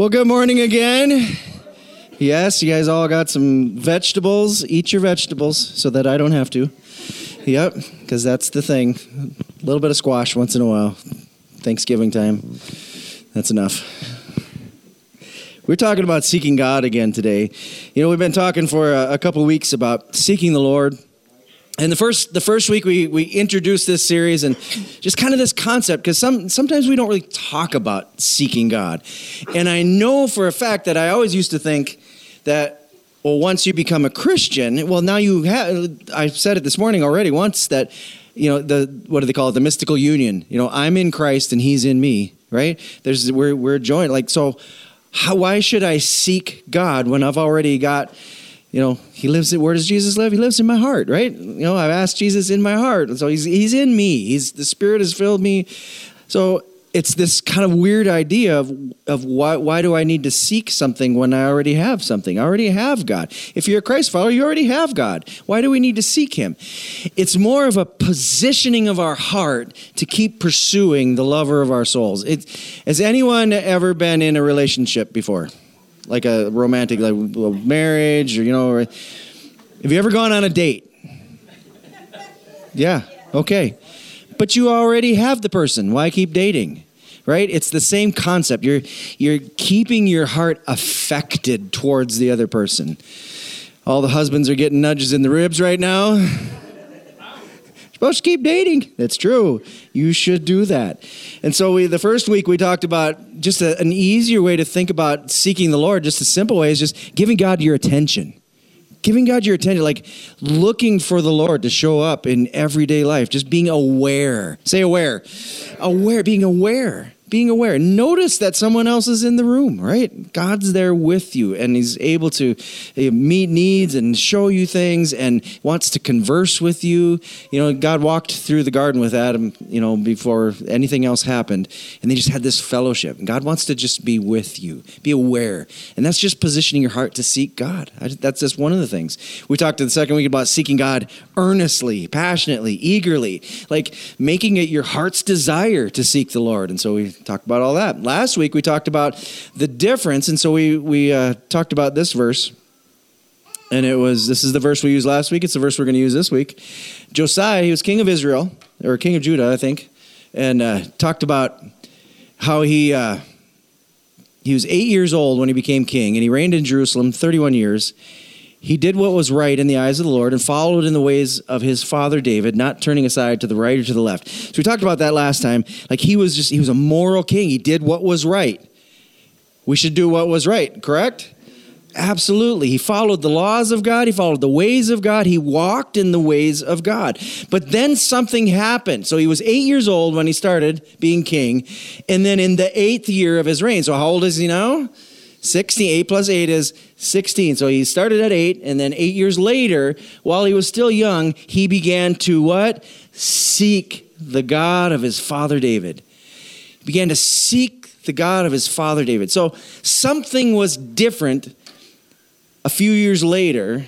Well, good morning again. Yes, you guys all got some vegetables. Eat your vegetables so that I don't have to. Yep, because that's the thing. A little bit of squash once in a while. Thanksgiving time. That's enough. We're talking about seeking God again today. You know, we've been talking for a, a couple weeks about seeking the Lord and the first the first week we we introduced this series and just kind of this concept because some sometimes we don't really talk about seeking God, and I know for a fact that I always used to think that well once you become a Christian well now you have I said it this morning already once that you know the what do they call it? The mystical union. You know I'm in Christ and He's in me right? There's we're we're joined. Like so how why should I seek God when I've already got you know, he lives in, where does Jesus live? He lives in my heart, right? You know, I've asked Jesus in my heart. And so he's he's in me. He's the Spirit has filled me. So it's this kind of weird idea of, of why, why do I need to seek something when I already have something? I already have God. If you're a Christ follower, you already have God. Why do we need to seek Him? It's more of a positioning of our heart to keep pursuing the lover of our souls. It, has anyone ever been in a relationship before? Like a romantic like marriage or you know or, have you ever gone on a date? Yeah okay. But you already have the person. Why keep dating? Right? It's the same concept. You're you're keeping your heart affected towards the other person. All the husbands are getting nudges in the ribs right now supposed to keep dating. That's true. You should do that. And so we, the first week we talked about just a, an easier way to think about seeking the Lord. Just a simple way is just giving God your attention. Giving God your attention, like looking for the Lord to show up in everyday life, just being aware. Say aware. Aware, being aware being aware. Notice that someone else is in the room, right? God's there with you and He's able to eh, meet needs and show you things and wants to converse with you. You know, God walked through the garden with Adam, you know, before anything else happened, and they just had this fellowship. God wants to just be with you, be aware. And that's just positioning your heart to seek God. That's just one of the things. We talked in the second week about seeking God earnestly, passionately, eagerly, like making it your heart's desire to seek the Lord. And so we talk about all that. Last week we talked about the difference, and so we we uh, talked about this verse, and it was this is the verse we used last week. It's the verse we're going to use this week. Josiah, he was king of Israel or king of Judah, I think, and uh, talked about how he. Uh, he was eight years old when he became king, and he reigned in Jerusalem 31 years. He did what was right in the eyes of the Lord and followed in the ways of his father David, not turning aside to the right or to the left. So we talked about that last time. Like he was just, he was a moral king. He did what was right. We should do what was right, correct? Absolutely. He followed the laws of God. He followed the ways of God. He walked in the ways of God. But then something happened. So he was eight years old when he started being king. And then in the eighth year of his reign. So how old is he now? 16, 8 plus 8 is 16. So he started at 8, and then eight years later, while he was still young, he began to what? Seek the God of his father David. He began to seek the God of his father David. So something was different a few years later,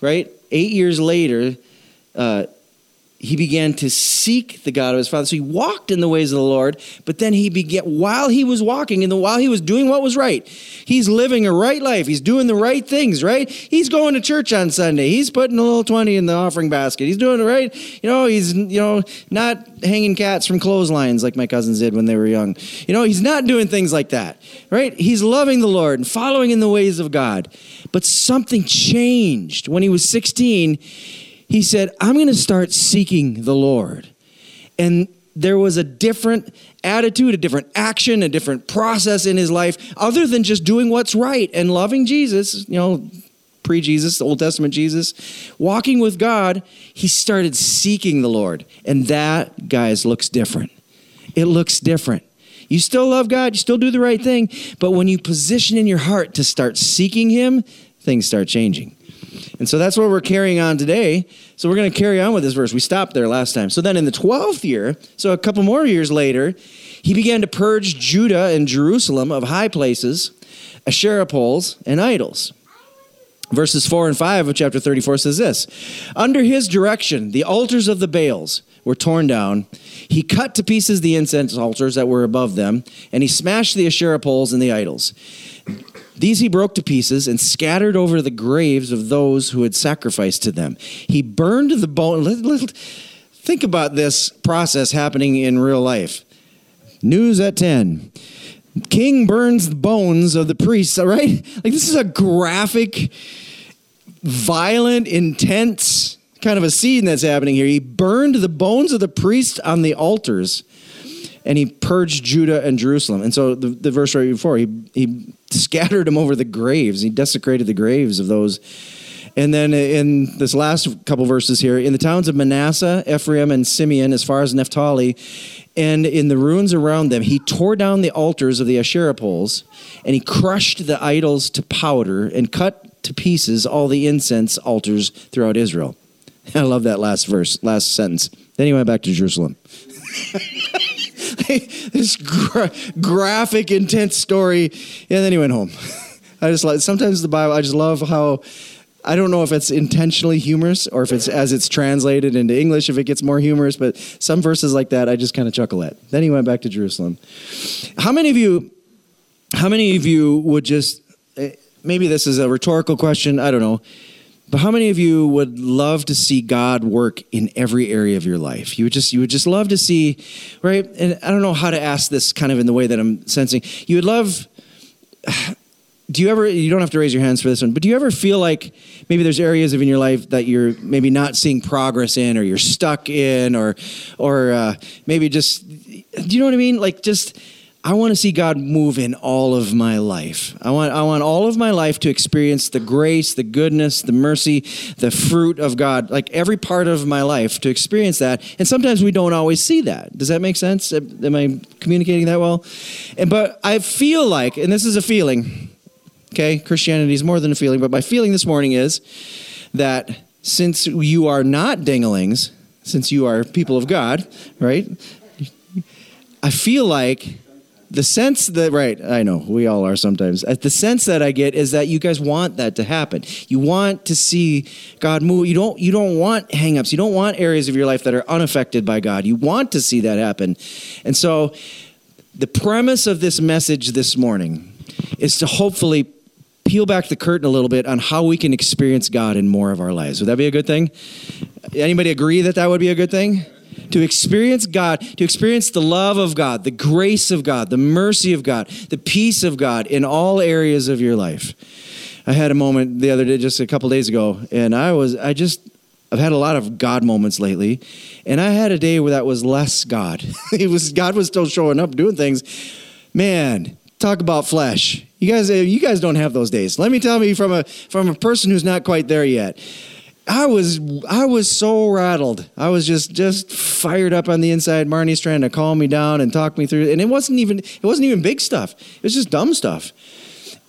right? Eight years later, uh, he began to seek the God of his father. So he walked in the ways of the Lord, but then he began, while he was walking and while he was doing what was right, he's living a right life. He's doing the right things, right? He's going to church on Sunday. He's putting a little 20 in the offering basket. He's doing it right. You know, he's, you know, not hanging cats from clotheslines like my cousins did when they were young. You know, he's not doing things like that, right? He's loving the Lord and following in the ways of God. But something changed when he was 16 he said, I'm going to start seeking the Lord. And there was a different attitude, a different action, a different process in his life, other than just doing what's right and loving Jesus, you know, pre Jesus, Old Testament Jesus, walking with God. He started seeking the Lord. And that, guys, looks different. It looks different. You still love God, you still do the right thing, but when you position in your heart to start seeking Him, things start changing. And so that's what we're carrying on today. So we're going to carry on with this verse. We stopped there last time. So then in the 12th year, so a couple more years later, he began to purge Judah and Jerusalem of high places, Asherah poles, and idols. Verses 4 and 5 of chapter 34 says this Under his direction, the altars of the Baals were torn down. He cut to pieces the incense altars that were above them, and he smashed the Asherah poles and the idols. These he broke to pieces and scattered over the graves of those who had sacrificed to them. He burned the bone. Think about this process happening in real life. News at 10. King burns the bones of the priests, all right? Like, this is a graphic, violent, intense kind of a scene that's happening here. He burned the bones of the priests on the altars and he purged Judah and Jerusalem. And so the, the verse right before, he, he scattered them over the graves. He desecrated the graves of those. And then in this last couple verses here, in the towns of Manasseh, Ephraim, and Simeon, as far as Naphtali, and in the ruins around them, he tore down the altars of the Asherah poles, and he crushed the idols to powder and cut to pieces all the incense altars throughout Israel. I love that last verse, last sentence. Then he went back to Jerusalem. this gra- graphic, intense story, and then he went home. I just like sometimes the Bible. I just love how I don't know if it's intentionally humorous or if it's as it's translated into English, if it gets more humorous, but some verses like that I just kind of chuckle at. Then he went back to Jerusalem. How many of you, how many of you would just, eh, maybe this is a rhetorical question, I don't know, but how many of you would love to see God work in every area of your life? You would just, you would just love to see, right? And I don't know how to ask this kind of in the way that I'm sensing. You would love, do you ever you don't have to raise your hands for this one but do you ever feel like maybe there's areas of in your life that you're maybe not seeing progress in or you're stuck in or or uh, maybe just do you know what i mean like just i want to see god move in all of my life. I want i want all of my life to experience the grace the goodness the mercy the fruit of god like every part of my life to experience that. And sometimes we don't always see that. Does that make sense? Am i communicating that well? And but i feel like and this is a feeling Okay, Christianity is more than a feeling, but my feeling this morning is that since you are not dinglings, since you are people of God, right? I feel like the sense that right i know we all are sometimes uh, the sense that i get is that you guys want that to happen you want to see god move you don't you don't want hangups you don't want areas of your life that are unaffected by god you want to see that happen and so the premise of this message this morning is to hopefully peel back the curtain a little bit on how we can experience God in more of our lives. Would that be a good thing? Anybody agree that that would be a good thing? To experience God, to experience the love of God, the grace of God, the mercy of God, the peace of God in all areas of your life. I had a moment the other day, just a couple days ago, and I was, I just, I've had a lot of God moments lately, and I had a day where that was less God. it was God was still showing up, doing things. Man, talk about flesh. You guys, you guys don't have those days. Let me tell you from a from a person who's not quite there yet. I was I was so rattled. I was just just fired up on the inside. Marnie's trying to calm me down and talk me through, and it wasn't even it wasn't even big stuff. It was just dumb stuff.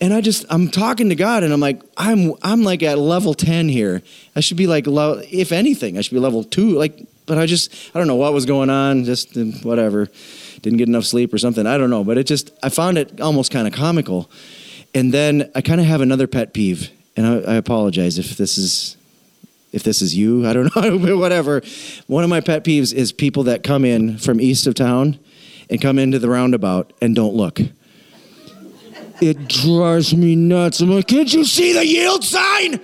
And I just I'm talking to God, and I'm like I'm I'm like at level ten here. I should be like if anything, I should be level two. Like, but I just I don't know what was going on. Just uh, whatever didn't get enough sleep or something. I don't know, but it just I found it almost kind of comical. And then I kind of have another pet peeve, and I, I apologize if this is if this is you. I don't know, whatever. One of my pet peeves is people that come in from east of town and come into the roundabout and don't look. It drives me nuts. I'm like, can't you see the yield sign?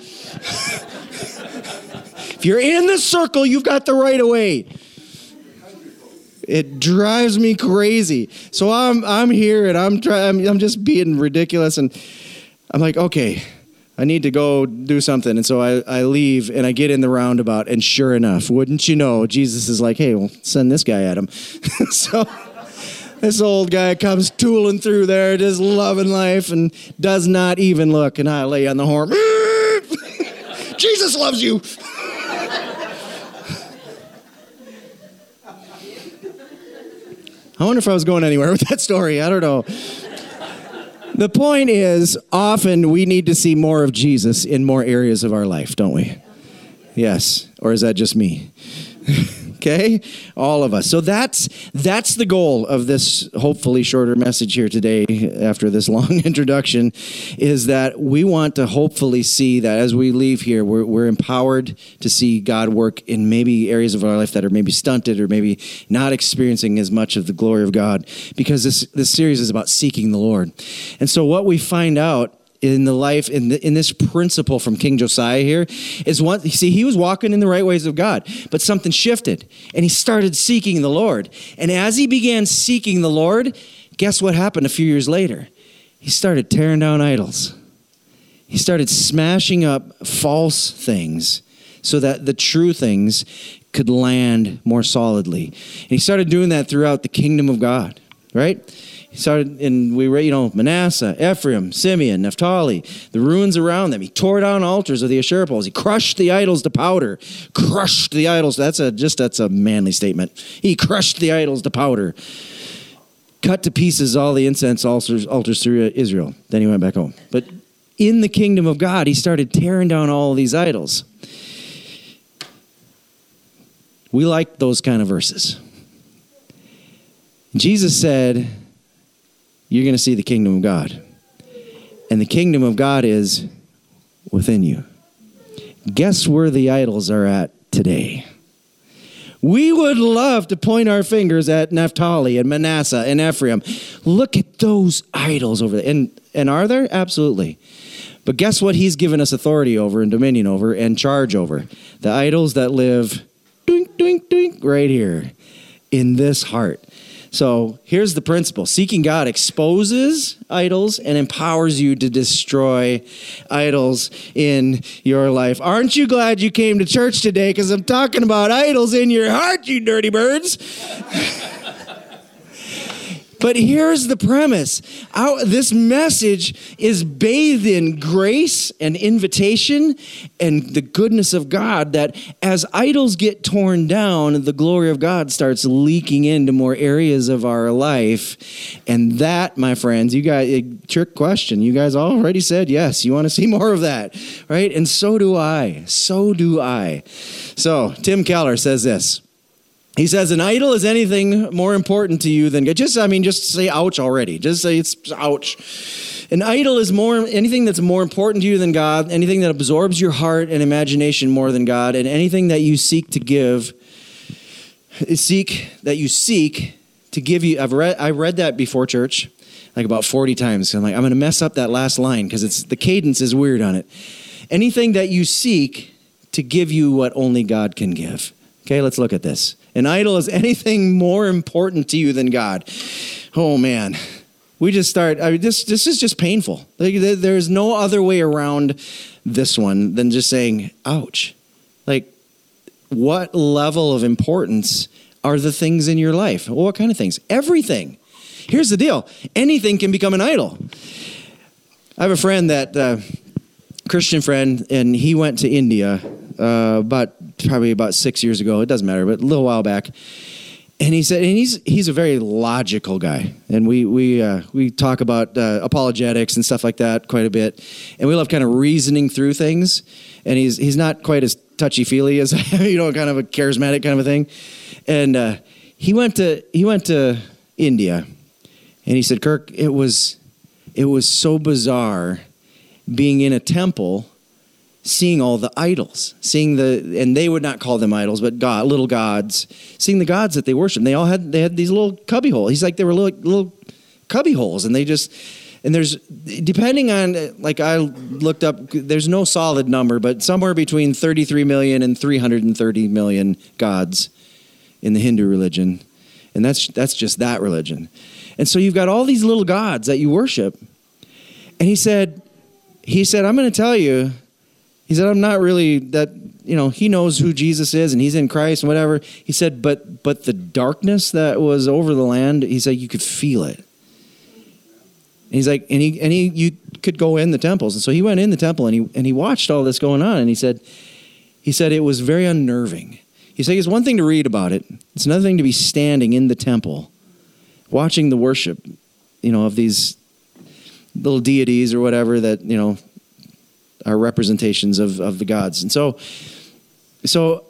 if you're in the circle, you've got the right of way. It drives me crazy. So I'm I'm here and I'm trying. I'm, I'm just being ridiculous and I'm like, okay, I need to go do something. And so I, I leave and I get in the roundabout, and sure enough, wouldn't you know, Jesus is like, hey, well, send this guy at him. so this old guy comes tooling through there, just loving life, and does not even look. And I lay on the horn. Jesus loves you. I wonder if I was going anywhere with that story. I don't know. The point is, often we need to see more of Jesus in more areas of our life, don't we? Yes. Or is that just me? okay? All of us. So that's that's the goal of this hopefully shorter message here today after this long introduction is that we want to hopefully see that as we leave here we're, we're empowered to see god work in maybe areas of our life that are maybe stunted or maybe not experiencing as much of the glory of god because this this series is about seeking the lord. And so what we find out in the life in, the, in this principle from king josiah here is one you see he was walking in the right ways of god but something shifted and he started seeking the lord. And as he began seeking the lord guess what happened a few years later? He started tearing down idols. He started smashing up false things so that the true things could land more solidly. And he started doing that throughout the kingdom of god right he started, and we read, you know, Manasseh, Ephraim, Simeon, Naphtali, the ruins around them. He tore down altars of the Asherah poles. He crushed the idols to powder. Crushed the idols. That's a just that's a manly statement. He crushed the idols to powder. Cut to pieces all the incense altars, altars through Israel. Then he went back home. But in the kingdom of God, he started tearing down all these idols. We like those kind of verses. Jesus said, you're going to see the kingdom of God. And the kingdom of God is within you. Guess where the idols are at today? We would love to point our fingers at Naphtali and Manasseh and Ephraim. Look at those idols over there. And, and are there? Absolutely. But guess what he's given us authority over and dominion over and charge over? The idols that live doink, doink, doink right here in this heart. So here's the principle seeking God exposes idols and empowers you to destroy idols in your life. Aren't you glad you came to church today? Because I'm talking about idols in your heart, you dirty birds. But here's the premise Our, this message is bathed in grace and invitation and the goodness of God. That as idols get torn down, the glory of God starts leaking into more areas of our life. And that, my friends, you guys, eh, trick question. You guys already said yes. You want to see more of that, right? And so do I. So do I. So, Tim Keller says this. He says, an idol is anything more important to you than God. Just, I mean, just say ouch already. Just say it's ouch. An idol is more anything that's more important to you than God, anything that absorbs your heart and imagination more than God, and anything that you seek to give, seek that you seek to give you. I've read I read that before church, like about 40 times. I'm like, I'm gonna mess up that last line because it's the cadence is weird on it. Anything that you seek to give you what only God can give. Okay, let's look at this. An idol is anything more important to you than God. Oh man, we just start. I mean, this this is just painful. Like, there's no other way around this one than just saying, "Ouch!" Like, what level of importance are the things in your life? Well, what kind of things? Everything. Here's the deal: anything can become an idol. I have a friend that. Uh, Christian friend, and he went to India uh, about probably about six years ago. It doesn't matter, but a little while back. And he said, and he's he's a very logical guy, and we we uh, we talk about uh, apologetics and stuff like that quite a bit, and we love kind of reasoning through things. And he's he's not quite as touchy feely as you know, kind of a charismatic kind of a thing. And uh, he went to he went to India, and he said, Kirk, it was it was so bizarre being in a temple seeing all the idols seeing the and they would not call them idols but god little gods seeing the gods that they worship they all had they had these little cubby holes he's like they were little, little cubby holes and they just and there's depending on like i looked up there's no solid number but somewhere between 33 million and 330 million gods in the hindu religion and that's that's just that religion. And so you've got all these little gods that you worship and he said he said, I'm going to tell you, he said, I'm not really that, you know, he knows who Jesus is and he's in Christ and whatever. He said, but but the darkness that was over the land, he said you could feel it. And he's like, and he and he you could go in the temples. And so he went in the temple and he and he watched all this going on and he said, he said it was very unnerving. He said it's one thing to read about it. It's another thing to be standing in the temple, watching the worship, you know, of these little deities or whatever that you know are representations of, of the gods and so so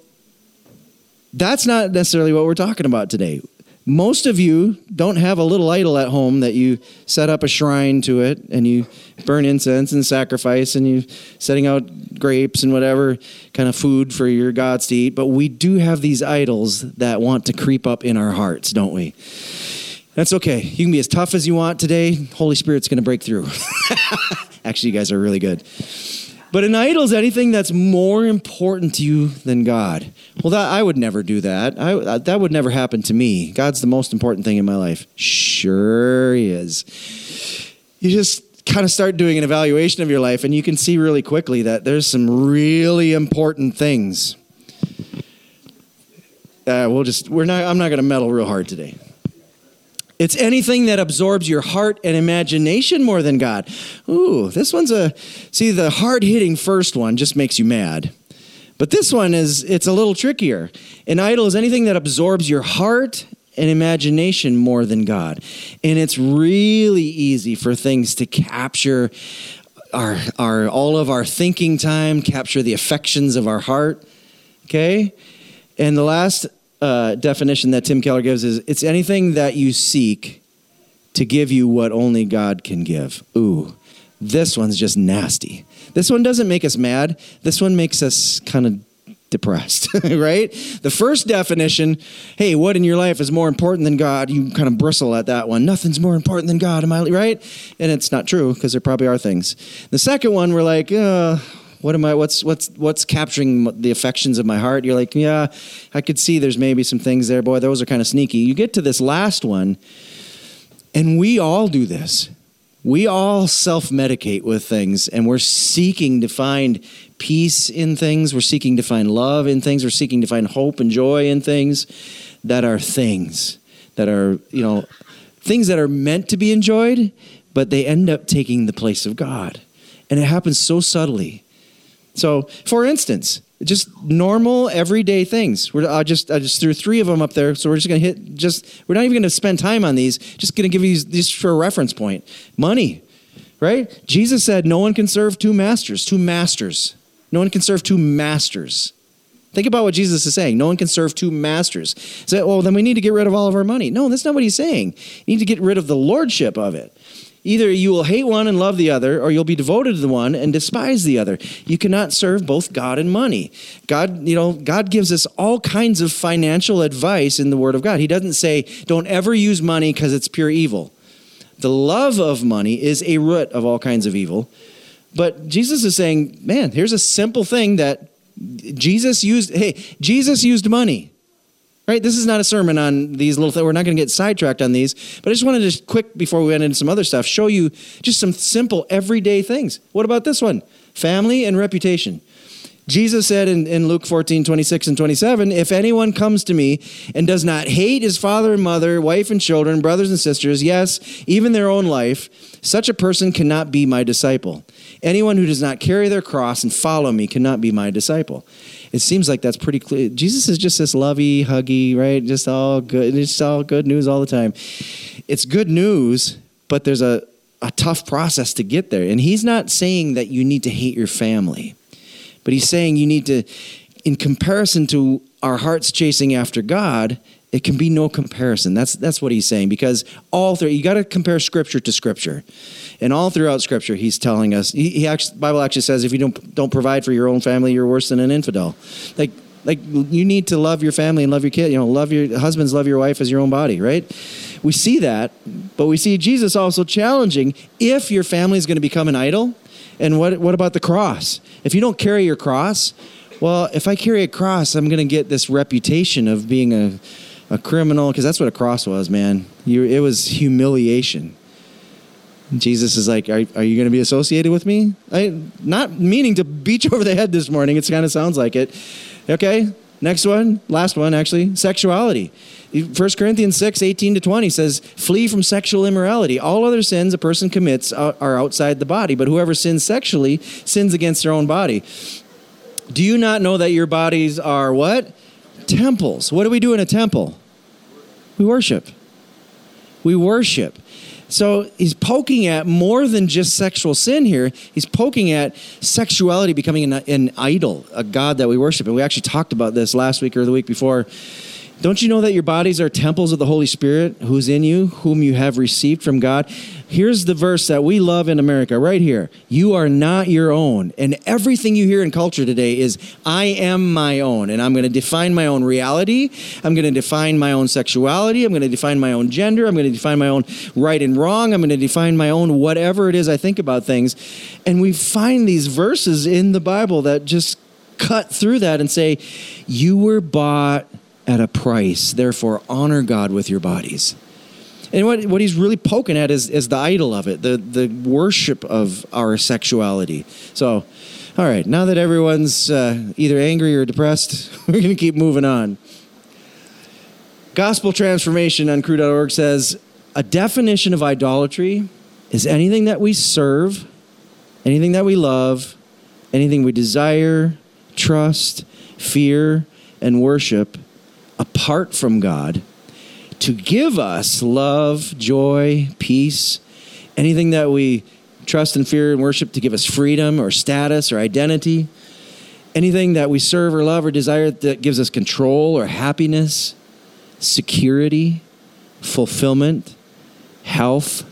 That's not necessarily what we're talking about today. Most of you don't have a little idol at home that you set up a shrine to it and you burn incense and sacrifice and you setting out grapes and whatever kind of food for your gods to eat. But we do have these idols that want to creep up in our hearts, don't we? That's okay. You can be as tough as you want today. Holy Spirit's going to break through. Actually, you guys are really good. But an idol is anything that's more important to you than God. Well, that I would never do that. I, that would never happen to me. God's the most important thing in my life. Sure he is. You just kind of start doing an evaluation of your life, and you can see really quickly that there's some really important things. Uh, we'll just we're not. I'm not going to meddle real hard today. It's anything that absorbs your heart and imagination more than God. Ooh, this one's a see the hard hitting first one just makes you mad. But this one is it's a little trickier. An idol is anything that absorbs your heart and imagination more than God. And it's really easy for things to capture our our all of our thinking time, capture the affections of our heart. Okay? And the last uh, definition that Tim Keller gives is it's anything that you seek to give you what only God can give. Ooh, this one's just nasty. This one doesn't make us mad. This one makes us kind of depressed, right? The first definition, hey, what in your life is more important than God? You kind of bristle at that one. Nothing's more important than God, am I right? And it's not true because there probably are things. The second one, we're like, uh, what am I? What's what's what's capturing the affections of my heart? You're like, yeah, I could see there's maybe some things there. Boy, those are kind of sneaky. You get to this last one, and we all do this. We all self medicate with things, and we're seeking to find peace in things. We're seeking to find love in things. We're seeking to find hope and joy in things that are things that are, you know, things that are meant to be enjoyed, but they end up taking the place of God. And it happens so subtly. So, for instance, just normal everyday things. We're, I just I just threw three of them up there, so we're just gonna hit. Just we're not even gonna spend time on these. Just gonna give you these for a reference point. Money, right? Jesus said, "No one can serve two masters. Two masters. No one can serve two masters." Think about what Jesus is saying. No one can serve two masters. So, well, then we need to get rid of all of our money. No, that's not what he's saying. You need to get rid of the lordship of it. Either you will hate one and love the other, or you'll be devoted to the one and despise the other. You cannot serve both God and money. God, you know, God gives us all kinds of financial advice in the Word of God. He doesn't say, don't ever use money because it's pure evil. The love of money is a root of all kinds of evil. But Jesus is saying, man, here's a simple thing that Jesus used. Hey, Jesus used money. Right? This is not a sermon on these little things. We're not going to get sidetracked on these. But I just wanted to just quick, before we went into some other stuff, show you just some simple everyday things. What about this one? Family and reputation. Jesus said in, in Luke 14, 26 and 27, If anyone comes to me and does not hate his father and mother, wife and children, brothers and sisters, yes, even their own life, such a person cannot be my disciple. Anyone who does not carry their cross and follow me cannot be my disciple it seems like that's pretty clear. Jesus is just this lovey, huggy, right? Just all good. It's all good news all the time. It's good news, but there's a, a tough process to get there. And he's not saying that you need to hate your family, but he's saying you need to, in comparison to our hearts chasing after God, it can be no comparison. That's that's what he's saying because all three you got to compare scripture to scripture, and all throughout scripture he's telling us. He, he actually, Bible actually says if you don't don't provide for your own family, you're worse than an infidel. Like like you need to love your family and love your kid. You know, love your husbands, love your wife as your own body. Right? We see that, but we see Jesus also challenging if your family is going to become an idol. And what what about the cross? If you don't carry your cross, well, if I carry a cross, I'm going to get this reputation of being a a criminal, because that's what a cross was, man. You, it was humiliation. Jesus is like, Are, are you going to be associated with me? I, not meaning to beat over the head this morning. It kind of sounds like it. Okay, next one, last one, actually sexuality. 1 Corinthians 6, 18 to 20 says, Flee from sexual immorality. All other sins a person commits are outside the body, but whoever sins sexually sins against their own body. Do you not know that your bodies are what? Temples. What do we do in a temple? We worship. We worship. So he's poking at more than just sexual sin here. He's poking at sexuality becoming an, an idol, a God that we worship. And we actually talked about this last week or the week before. Don't you know that your bodies are temples of the Holy Spirit who's in you, whom you have received from God? Here's the verse that we love in America, right here. You are not your own. And everything you hear in culture today is, I am my own. And I'm going to define my own reality. I'm going to define my own sexuality. I'm going to define my own gender. I'm going to define my own right and wrong. I'm going to define my own whatever it is I think about things. And we find these verses in the Bible that just cut through that and say, You were bought at a price. Therefore, honor God with your bodies. And what, what he's really poking at is, is the idol of it, the, the worship of our sexuality. So, all right, now that everyone's uh, either angry or depressed, we're going to keep moving on. Gospel Transformation on Cru.org says a definition of idolatry is anything that we serve, anything that we love, anything we desire, trust, fear, and worship apart from God to give us love, joy, peace, anything that we trust and fear and worship to give us freedom or status or identity, anything that we serve or love or desire that gives us control or happiness, security, fulfillment, health,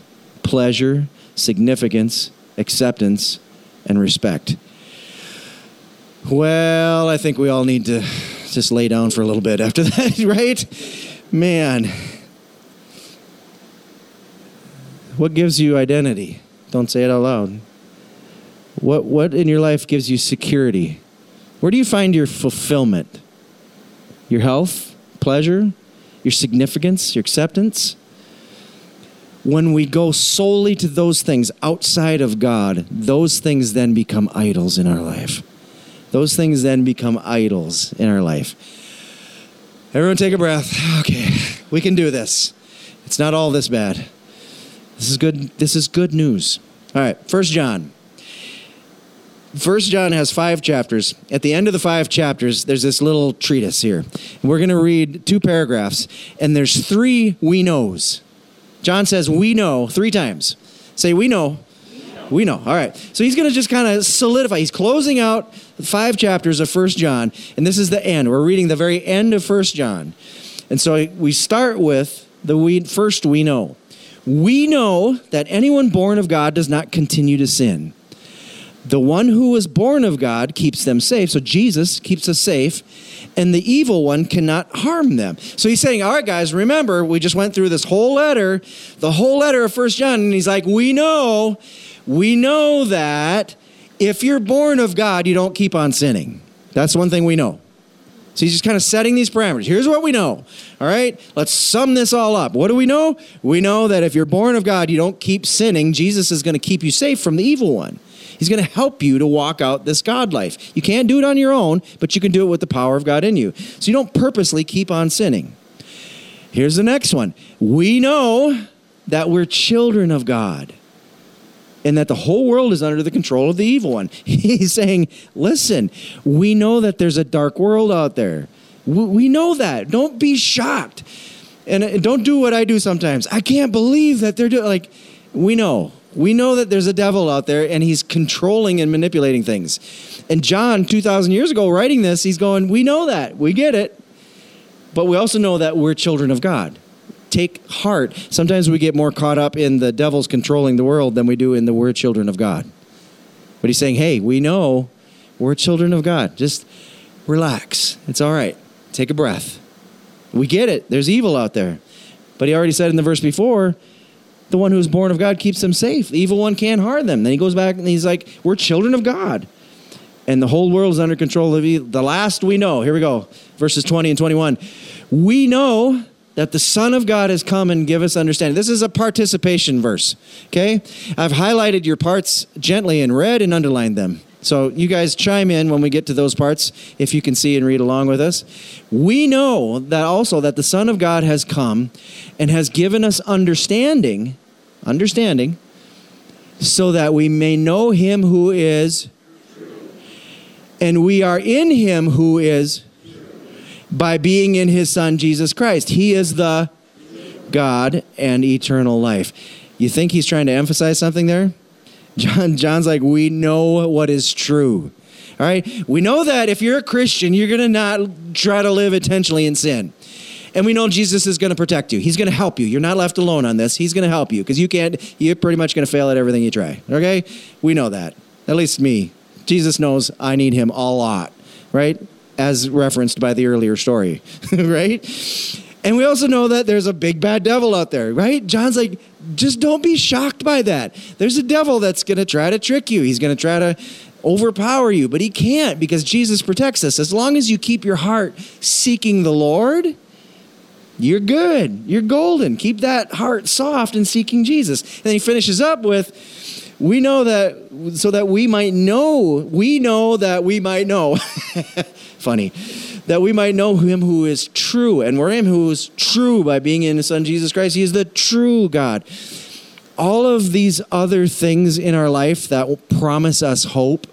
pleasure, significance, acceptance, and respect. Well, I think we all need to just lay down for a little bit after that, right? Man. What gives you identity? Don't say it out loud. What, what in your life gives you security? Where do you find your fulfillment? Your health, pleasure, your significance, your acceptance? When we go solely to those things outside of God, those things then become idols in our life. Those things then become idols in our life. Everyone take a breath. Okay, we can do this. It's not all this bad. This is good this is good news. All right, First John. First John has five chapters. At the end of the five chapters, there's this little treatise here. We're going to read two paragraphs, and there's three we knows. John says we know three times. Say we know. We know. All right. So he's going to just kind of solidify. He's closing out five chapters of First John, and this is the end. We're reading the very end of First John. And so we start with the we, first we know. We know that anyone born of God does not continue to sin. The one who was born of God keeps them safe. So Jesus keeps us safe, and the evil one cannot harm them. So he's saying, All right, guys, remember, we just went through this whole letter, the whole letter of First John, and he's like, We know we know that if you're born of God, you don't keep on sinning. That's one thing we know. So he's just kind of setting these parameters. Here's what we know. All right, let's sum this all up. What do we know? We know that if you're born of God, you don't keep sinning. Jesus is going to keep you safe from the evil one. He's going to help you to walk out this God life. You can't do it on your own, but you can do it with the power of God in you. So you don't purposely keep on sinning. Here's the next one. We know that we're children of God and that the whole world is under the control of the evil one. He's saying, listen, we know that there's a dark world out there. We know that. Don't be shocked. And don't do what I do sometimes. I can't believe that they're doing, like, we know. We know that there's a devil out there and he's controlling and manipulating things. And John, 2,000 years ago, writing this, he's going, We know that. We get it. But we also know that we're children of God take heart. Sometimes we get more caught up in the devil's controlling the world than we do in the we're children of God. But he's saying, hey, we know we're children of God. Just relax. It's all right. Take a breath. We get it. There's evil out there. But he already said in the verse before, the one who's born of God keeps them safe. The evil one can't harm them. Then he goes back and he's like, we're children of God. And the whole world is under control of evil. The last we know, here we go, verses 20 and 21. We know that the Son of God has come and give us understanding. This is a participation verse, okay? I've highlighted your parts gently in red and underlined them. So you guys chime in when we get to those parts if you can see and read along with us. We know that also that the Son of God has come and has given us understanding, understanding, so that we may know him who is and we are in him who is by being in his son Jesus Christ. He is the God and eternal life. You think he's trying to emphasize something there? John, John's like, we know what is true. All right? We know that if you're a Christian, you're going to not try to live intentionally in sin. And we know Jesus is going to protect you. He's going to help you. You're not left alone on this. He's going to help you because you can't, you're pretty much going to fail at everything you try. Okay? We know that. At least me. Jesus knows I need him a lot, right? As referenced by the earlier story, right? And we also know that there's a big bad devil out there, right? John's like, just don't be shocked by that. There's a devil that's going to try to trick you. He's going to try to overpower you, but he can't because Jesus protects us. As long as you keep your heart seeking the Lord, you're good. You're golden. Keep that heart soft and seeking Jesus. And then he finishes up with, we know that so that we might know, we know that we might know. Funny. That we might know him who is true. And we're him who is true by being in his son Jesus Christ. He is the true God. All of these other things in our life that promise us hope,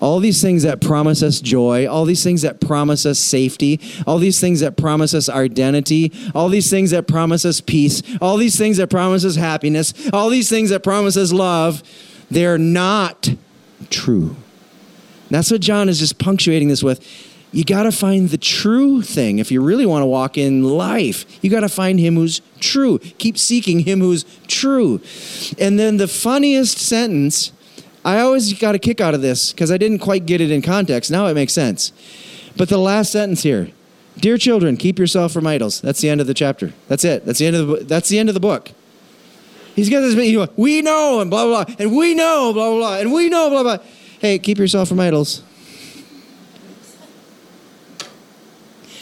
all these things that promise us joy, all these things that promise us safety, all these things that promise us identity, all these things that promise us peace, all these things that promise us happiness, all these things that promise us love, they're not true. That's what John is just punctuating this with. You got to find the true thing. If you really want to walk in life, you got to find him who's true. Keep seeking him who's true. And then the funniest sentence I always got a kick out of this because I didn't quite get it in context. Now it makes sense. But the last sentence here Dear children, keep yourself from idols. That's the end of the chapter. That's it. That's the end of the, that's the, end of the book. He's got this, you know, we know, and blah, blah, blah, and we know, blah, blah, blah, and we know, blah, blah. Hey, keep yourself from idols.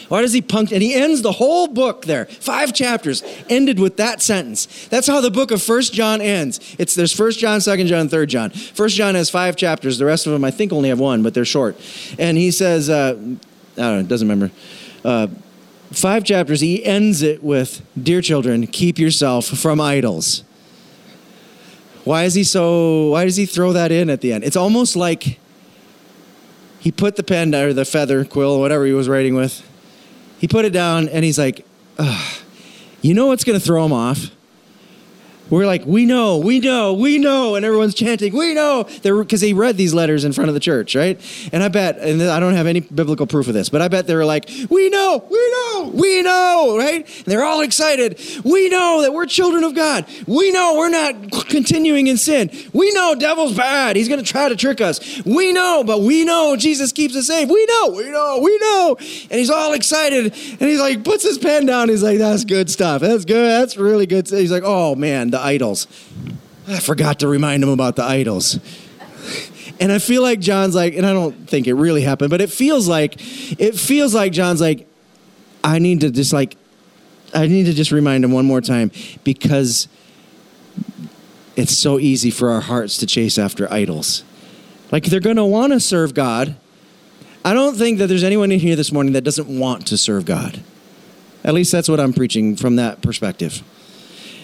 Why does he punct? And he ends the whole book there. Five chapters ended with that sentence. That's how the book of First John ends. It's there's First John, Second John, Third John. First John has five chapters. The rest of them, I think, only have one, but they're short. And he says, uh, I don't know, doesn't remember. Uh, five chapters. He ends it with, "Dear children, keep yourself from idols." Why is he so? Why does he throw that in at the end? It's almost like he put the pen down or the feather quill, whatever he was writing with he put it down and he's like, you know what's going to throw him off? We're like, we know, we know, we know, and everyone's chanting, we know, because he read these letters in front of the church, right? And I bet, and I don't have any biblical proof of this, but I bet they were like, we know, we know, we know, right? And they're all excited. We know that we're children of God. We know we're not continuing in sin. We know devil's bad. He's going to try to trick us. We know, but we know Jesus keeps us safe. We know, we know, we know. And he's all excited, and he's like, puts his pen down. He's like, that's good stuff. That's good. That's really good. He's like, oh man, the idols. I forgot to remind him about the idols. And I feel like John's like, and I don't think it really happened, but it feels like, it feels like John's like, I need to just like, I need to just remind him one more time because it's so easy for our hearts to chase after idols. Like they're going to want to serve God. I don't think that there's anyone in here this morning that doesn't want to serve God. At least that's what I'm preaching from that perspective.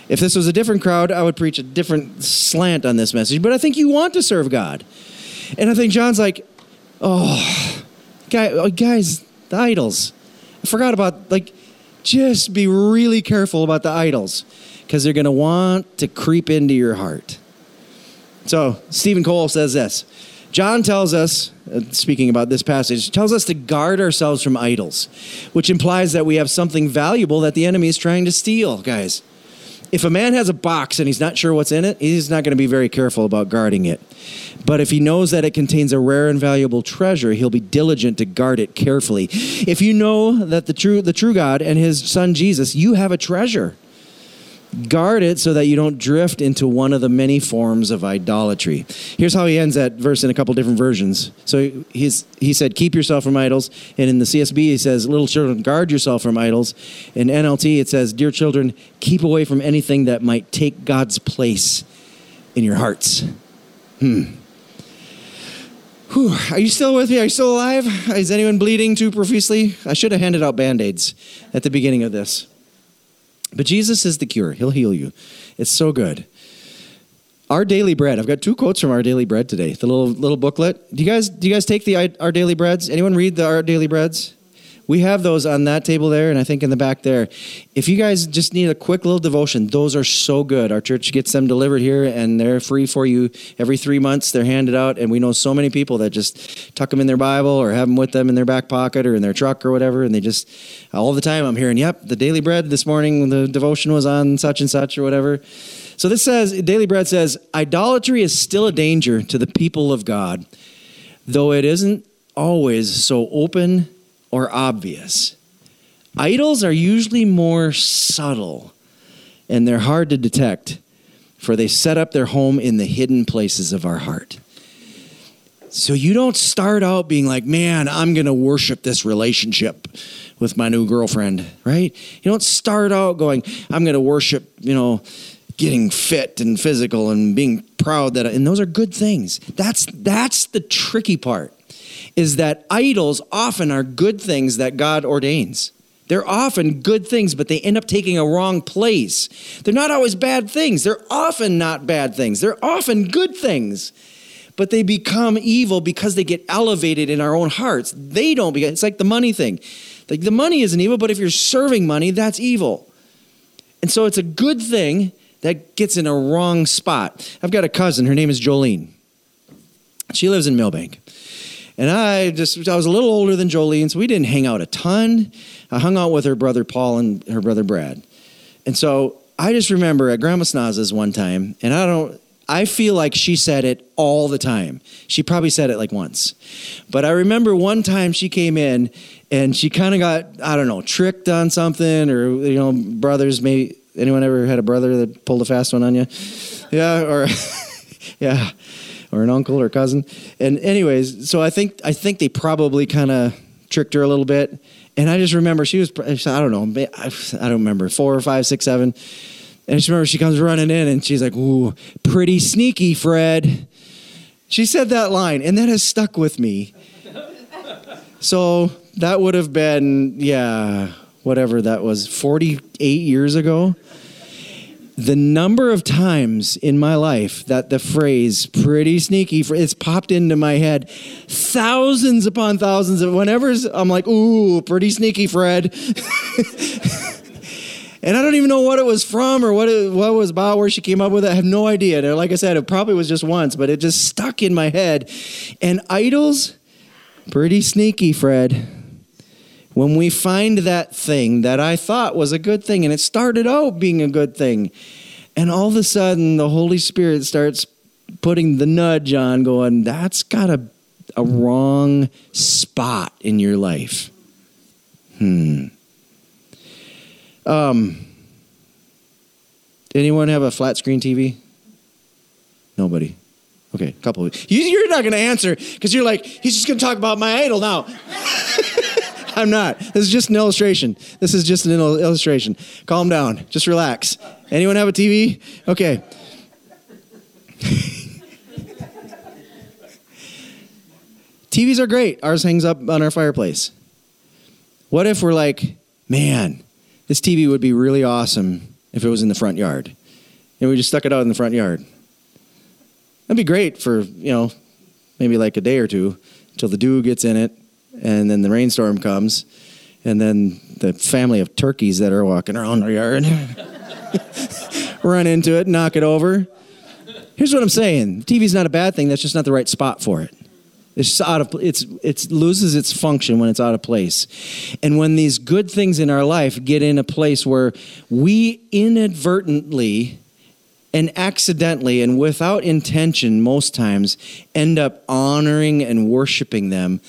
If this was a different crowd, I would preach a different slant on this message. But I think you want to serve God. And I think John's like, oh, uh, guys, the idols. I forgot about, like, just be really careful about the idols because they're going to want to creep into your heart. So, Steven Cole says this John tells us, uh, speaking about this passage, tells us to guard ourselves from idols, which implies that we have something valuable that the enemy is trying to steal, guys. If a man has a box and he's not sure what's in it, he's not going to be very careful about guarding it. But if he knows that it contains a rare and valuable treasure, he'll be diligent to guard it carefully. If you know that the true the true God and his son Jesus, you have a treasure. Guard it so that you don't drift into one of the many forms of idolatry. Here's how he ends that verse in a couple different versions. So he's, he said, Keep yourself from idols. And in the CSB, he says, Little children, guard yourself from idols. In NLT, it says, Dear children, keep away from anything that might take God's place in your hearts. Hmm. Whew. Are you still with me? Are you still alive? Is anyone bleeding too profusely? I should have handed out band aids at the beginning of this. But Jesus is the cure. He'll heal you. It's so good. Our daily bread. I've got two quotes from Our Daily Bread today. The little little booklet. Do you guys do you guys take the Our Daily Breads? Anyone read the Our Daily Breads? We have those on that table there, and I think in the back there. If you guys just need a quick little devotion, those are so good. Our church gets them delivered here, and they're free for you every three months. They're handed out, and we know so many people that just tuck them in their Bible or have them with them in their back pocket or in their truck or whatever, and they just all the time. I'm hearing, "Yep, the daily bread this morning, the devotion was on such and such or whatever." So this says, Daily Bread says, idolatry is still a danger to the people of God, though it isn't always so open or obvious. Idols are usually more subtle and they're hard to detect, for they set up their home in the hidden places of our heart. So you don't start out being like, man, I'm going to worship this relationship with my new girlfriend, right? You don't start out going, I'm going to worship, you know, getting fit and physical and being proud that and those are good things that's that's the tricky part is that idols often are good things that god ordains. They're often good things but they end up taking a wrong place. They're not always bad things. They're often not bad things. They're often good things but they become evil because they get elevated in our own hearts. They don't become it's like the money thing. Like the money isn't evil but if you're serving money that's evil. And so it's a good thing that gets in a wrong spot. I've got a cousin, her name is Jolene. She lives in Millbank. And I just, I was a little older than Jolene, so we didn't hang out a ton. I hung out with her brother Paul and her brother Brad. And so I just remember at Grandma Snaz's one time, and I don't, I feel like she said it all the time. She probably said it like once. But I remember one time she came in and she kind of got, I don't know, tricked on something or, you know, brothers maybe Anyone ever had a brother that pulled a fast one on you? Yeah, or yeah, or an uncle or cousin. And anyways, so I think I think they probably kind of tricked her a little bit. And I just remember she was I don't know I don't remember four or five six seven. And I just remember she comes running in and she's like, "Ooh, pretty sneaky, Fred." She said that line, and that has stuck with me. So that would have been yeah whatever that was, 48 years ago. The number of times in my life that the phrase pretty sneaky, it's popped into my head thousands upon thousands of whenever I'm like, ooh, pretty sneaky, Fred. and I don't even know what it was from or what it what was about, where she came up with it. I have no idea. And like I said, it probably was just once, but it just stuck in my head. And idols, pretty sneaky, Fred when we find that thing that I thought was a good thing, and it started out being a good thing, and all of a sudden the Holy Spirit starts putting the nudge on, going, that's got a, a wrong spot in your life. Hmm. Um, anyone have a flat screen TV? Nobody. Okay, a couple of you. You're not going to answer because you're like, he's just going to talk about my idol now. I'm not. This is just an illustration. This is just an illustration. Calm down. Just relax. Anyone have a TV? Okay. TVs are great. Ours hangs up on our fireplace. What if we're like, man, this TV would be really awesome if it was in the front yard? And we just stuck it out in the front yard. That'd be great for, you know, maybe like a day or two until the dew gets in it and then the rainstorm comes, and then the family of turkeys that are walking around the yard run into it, knock it over. Here's what I'm saying: TV's not a bad thing. That's just not the right spot for it. It's just out of it's it loses its function when it's out of place. And when these good things in our life get in a place where we inadvertently and accidentally and without intention most times end up honoring and worshiping them,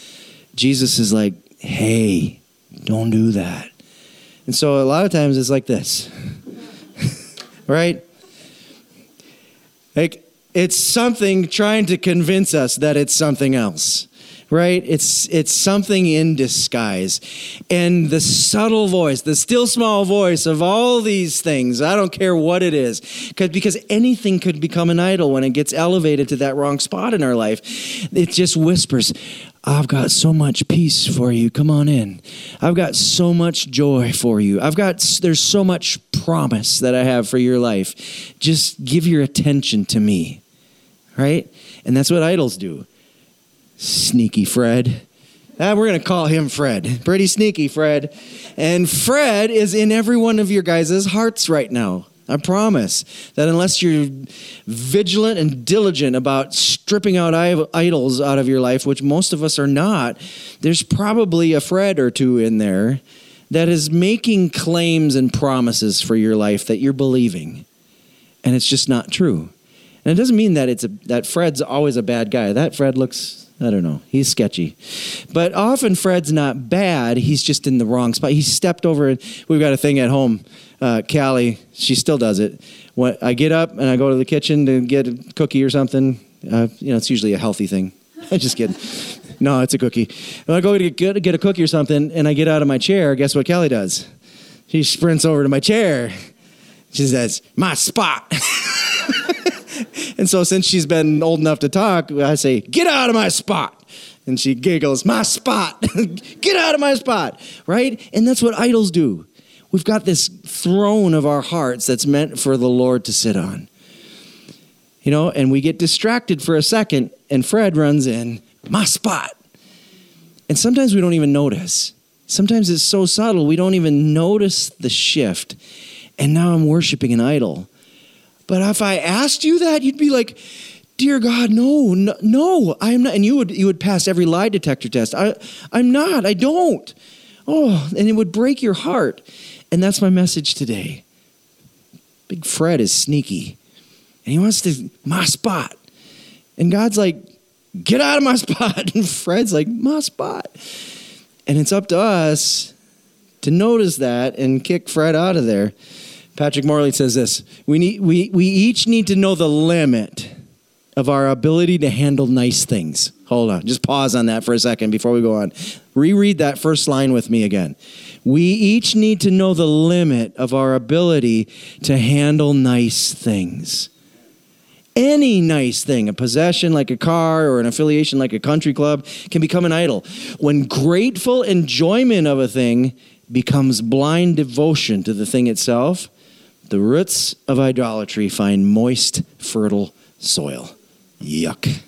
Jesus is like, hey, don't do that. And so a lot of times it's like this, right? Like it's something trying to convince us that it's something else right it's it's something in disguise and the subtle voice the still small voice of all these things i don't care what it is because because anything could become an idol when it gets elevated to that wrong spot in our life it just whispers I've got so much peace for you. Come on in. I've got so much joy for you. I've got, there's so much promise that I have for your life. Just give your attention to me. Right? And that's what idols do. Sneaky Fred. Uh, we're going to call him Fred. Pretty sneaky, Fred. And Fred is in every one of your guys' hearts right now. I promise that unless you're vigilant and diligent about stripping out idols out of your life, which most of us are not, there's probably a Fred or two in there that is making claims and promises for your life that you're believing. And it's just not true. And it doesn't mean that it's a, that Fred's always a bad guy. That Fred looks I don't know. He's sketchy. But often Fred's not bad. He's just in the wrong spot. He stepped over. We've got a thing at home. Uh, Callie, she still does it. When I get up and I go to the kitchen to get a cookie or something, uh, you know, it's usually a healthy thing. I just kidding. No, it's a cookie. When I go to get, get a cookie or something and I get out of my chair, guess what Callie does? She sprints over to my chair. She says, My spot. and so since she's been old enough to talk, I say, "Get out of my spot." And she giggles, "My spot. Get out of my spot." Right? And that's what idols do. We've got this throne of our hearts that's meant for the Lord to sit on. You know, and we get distracted for a second and Fred runs in, "My spot." And sometimes we don't even notice. Sometimes it's so subtle, we don't even notice the shift. And now I'm worshiping an idol but if I asked you that, you'd be like, dear God, no, no, no, I'm not. And you would, you would pass every lie detector test. I, I'm not, I don't. Oh, and it would break your heart. And that's my message today. Big Fred is sneaky. And he wants to, my spot. And God's like, get out of my spot. And Fred's like, my spot. And it's up to us to notice that and kick Fred out of there. Patrick Morley says this we, need, we, we each need to know the limit of our ability to handle nice things. Hold on, just pause on that for a second before we go on. Reread that first line with me again. We each need to know the limit of our ability to handle nice things. Any nice thing, a possession like a car or an affiliation like a country club, can become an idol. When grateful enjoyment of a thing becomes blind devotion to the thing itself, the roots of idolatry find moist, fertile soil. Yuck.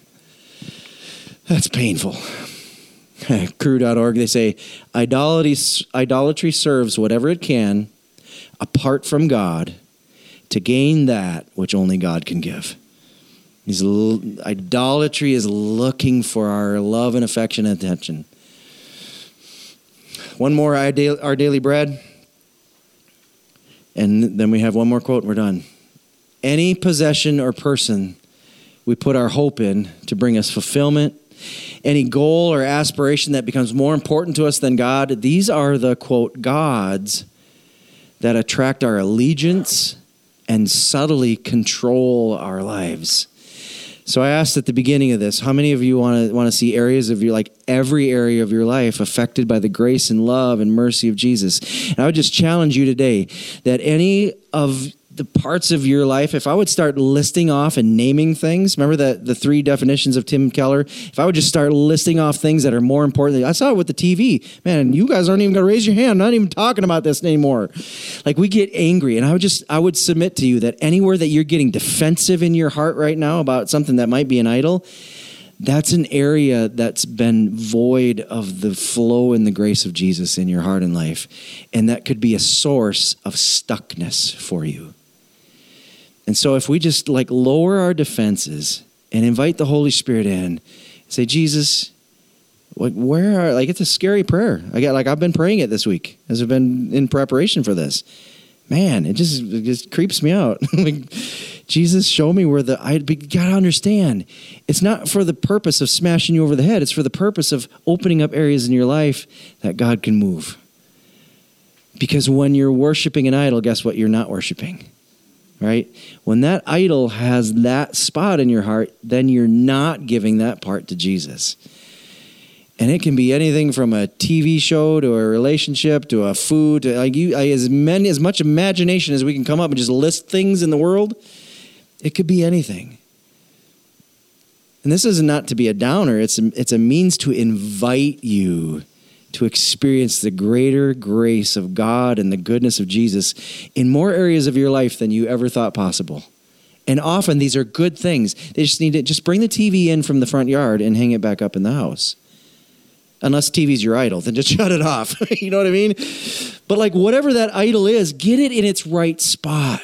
That's painful. Cru.org, they say idolatry, idolatry serves whatever it can apart from God to gain that which only God can give. Idolatry is looking for our love and affection and attention. One more, our daily bread. And then we have one more quote and we're done. Any possession or person we put our hope in to bring us fulfillment, any goal or aspiration that becomes more important to us than God, these are the quote gods that attract our allegiance and subtly control our lives. So I asked at the beginning of this, how many of you want to want to see areas of your like every area of your life affected by the grace and love and mercy of Jesus? And I would just challenge you today that any of the parts of your life, if I would start listing off and naming things, remember that the three definitions of Tim Keller? If I would just start listing off things that are more important, I saw it with the TV. Man, you guys aren't even going to raise your hand. I'm not even talking about this anymore. Like we get angry, and I would just I would submit to you that anywhere that you're getting defensive in your heart right now about something that might be an idol, that's an area that's been void of the flow and the grace of Jesus in your heart and life. And that could be a source of stuckness for you. And so if we just like lower our defenses and invite the Holy Spirit in, say, Jesus, like where are like it's a scary prayer. I got like I've been praying it this week as I've been in preparation for this. Man, it just it just creeps me out. like, Jesus, show me where the I gotta understand. It's not for the purpose of smashing you over the head. It's for the purpose of opening up areas in your life that God can move. Because when you're worshiping an idol, guess what? You're not worshiping right? When that idol has that spot in your heart, then you're not giving that part to Jesus. And it can be anything from a TV show to a relationship to a food to like you as many as much imagination as we can come up and just list things in the world. It could be anything. And this is not to be a downer, it's a, it's a means to invite you to experience the greater grace of God and the goodness of Jesus in more areas of your life than you ever thought possible. And often these are good things. They just need to just bring the TV in from the front yard and hang it back up in the house. Unless TV's your idol, then just shut it off. you know what I mean? But like whatever that idol is, get it in its right spot.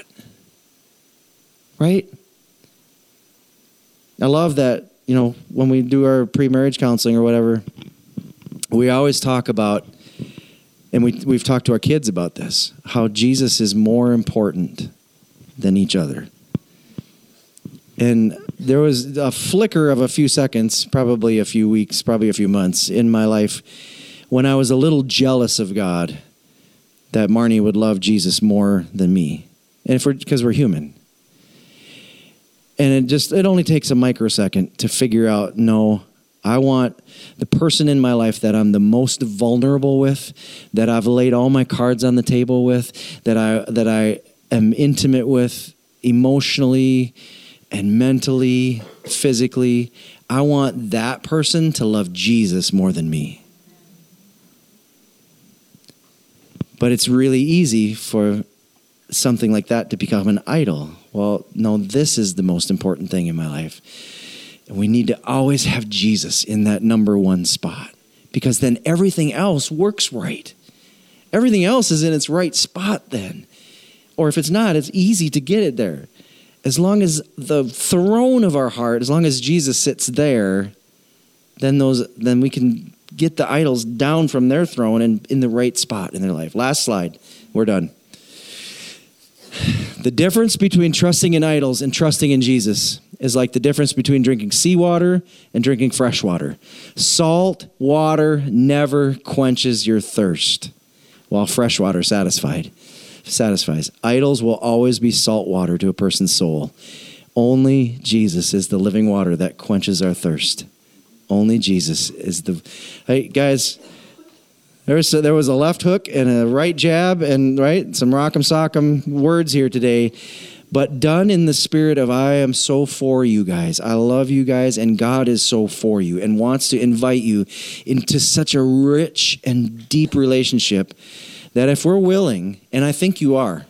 Right? I love that, you know, when we do our pre marriage counseling or whatever, we always talk about, and we, we've talked to our kids about this, how Jesus is more important than each other. And there was a flicker of a few seconds, probably a few weeks, probably a few months in my life when I was a little jealous of God that Marnie would love Jesus more than me. And because we're human. And it just it only takes a microsecond to figure out no, I want the person in my life that I'm the most vulnerable with, that I've laid all my cards on the table with, that I that I am intimate with emotionally, and mentally, physically, I want that person to love Jesus more than me. But it's really easy for something like that to become an idol. Well, no, this is the most important thing in my life. And we need to always have Jesus in that number one spot because then everything else works right. Everything else is in its right spot then. Or if it's not, it's easy to get it there as long as the throne of our heart, as long as Jesus sits there, then those then we can get the idols down from their throne and in the right spot in their life. Last slide. We're done. The difference between trusting in idols and trusting in Jesus is like the difference between drinking seawater and drinking fresh water. Salt water never quenches your thirst, while fresh water satisfied satisfies. Idols will always be salt water to a person's soul. Only Jesus is the living water that quenches our thirst. Only Jesus is the. Hey, guys, there was, a, there was a left hook and a right jab, and right some rock'em sock'em words here today, but done in the spirit of I am so for you guys. I love you guys, and God is so for you and wants to invite you into such a rich and deep relationship that if we're willing, and I think you are,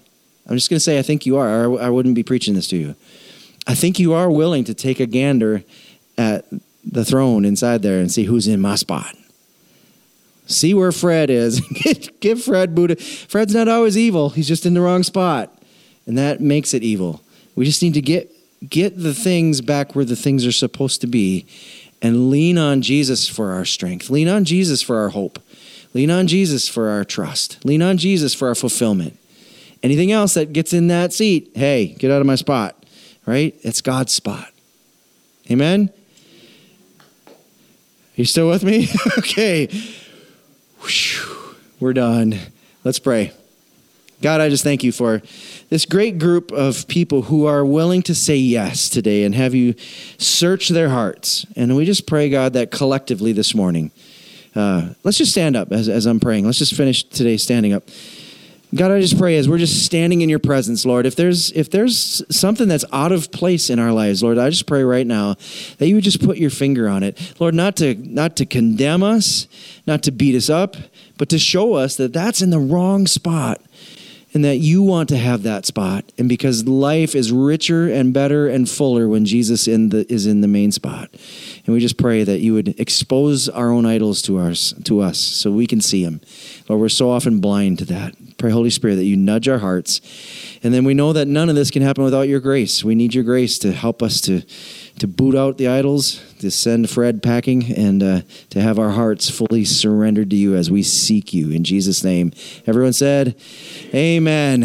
I'm just going to say I think you are, I wouldn't be preaching this to you. I think you are willing to take a gander at the throne inside there and see who's in my spot. See where Fred is. Give Fred Buddha. Fred's not always evil. He's just in the wrong spot. And that makes it evil. We just need to get get the things back where the things are supposed to be and lean on Jesus for our strength. Lean on Jesus for our hope. Lean on Jesus for our trust. Lean on Jesus for our fulfillment. Anything else that gets in that seat, hey, get out of my spot, right? It's God's spot. Amen? You still with me? okay. Whew. We're done. Let's pray. God, I just thank you for this great group of people who are willing to say yes today and have you search their hearts. And we just pray, God, that collectively this morning, uh, let's just stand up as, as I'm praying. Let's just finish today standing up. God, I just pray as we're just standing in your presence, Lord, if there's if there's something that's out of place in our lives, Lord, I just pray right now that you would just put your finger on it. Lord, not to not to condemn us, not to beat us up, but to show us that that's in the wrong spot and that you want to have that spot. And because life is richer and better and fuller when Jesus in the, is in the main spot. And we just pray that you would expose our own idols to us, to us so we can see them. Lord, we're so often blind to that. Pray, Holy Spirit, that you nudge our hearts. And then we know that none of this can happen without your grace. We need your grace to help us to, to boot out the idols, to send Fred packing, and uh, to have our hearts fully surrendered to you as we seek you. In Jesus' name. Everyone said, Amen.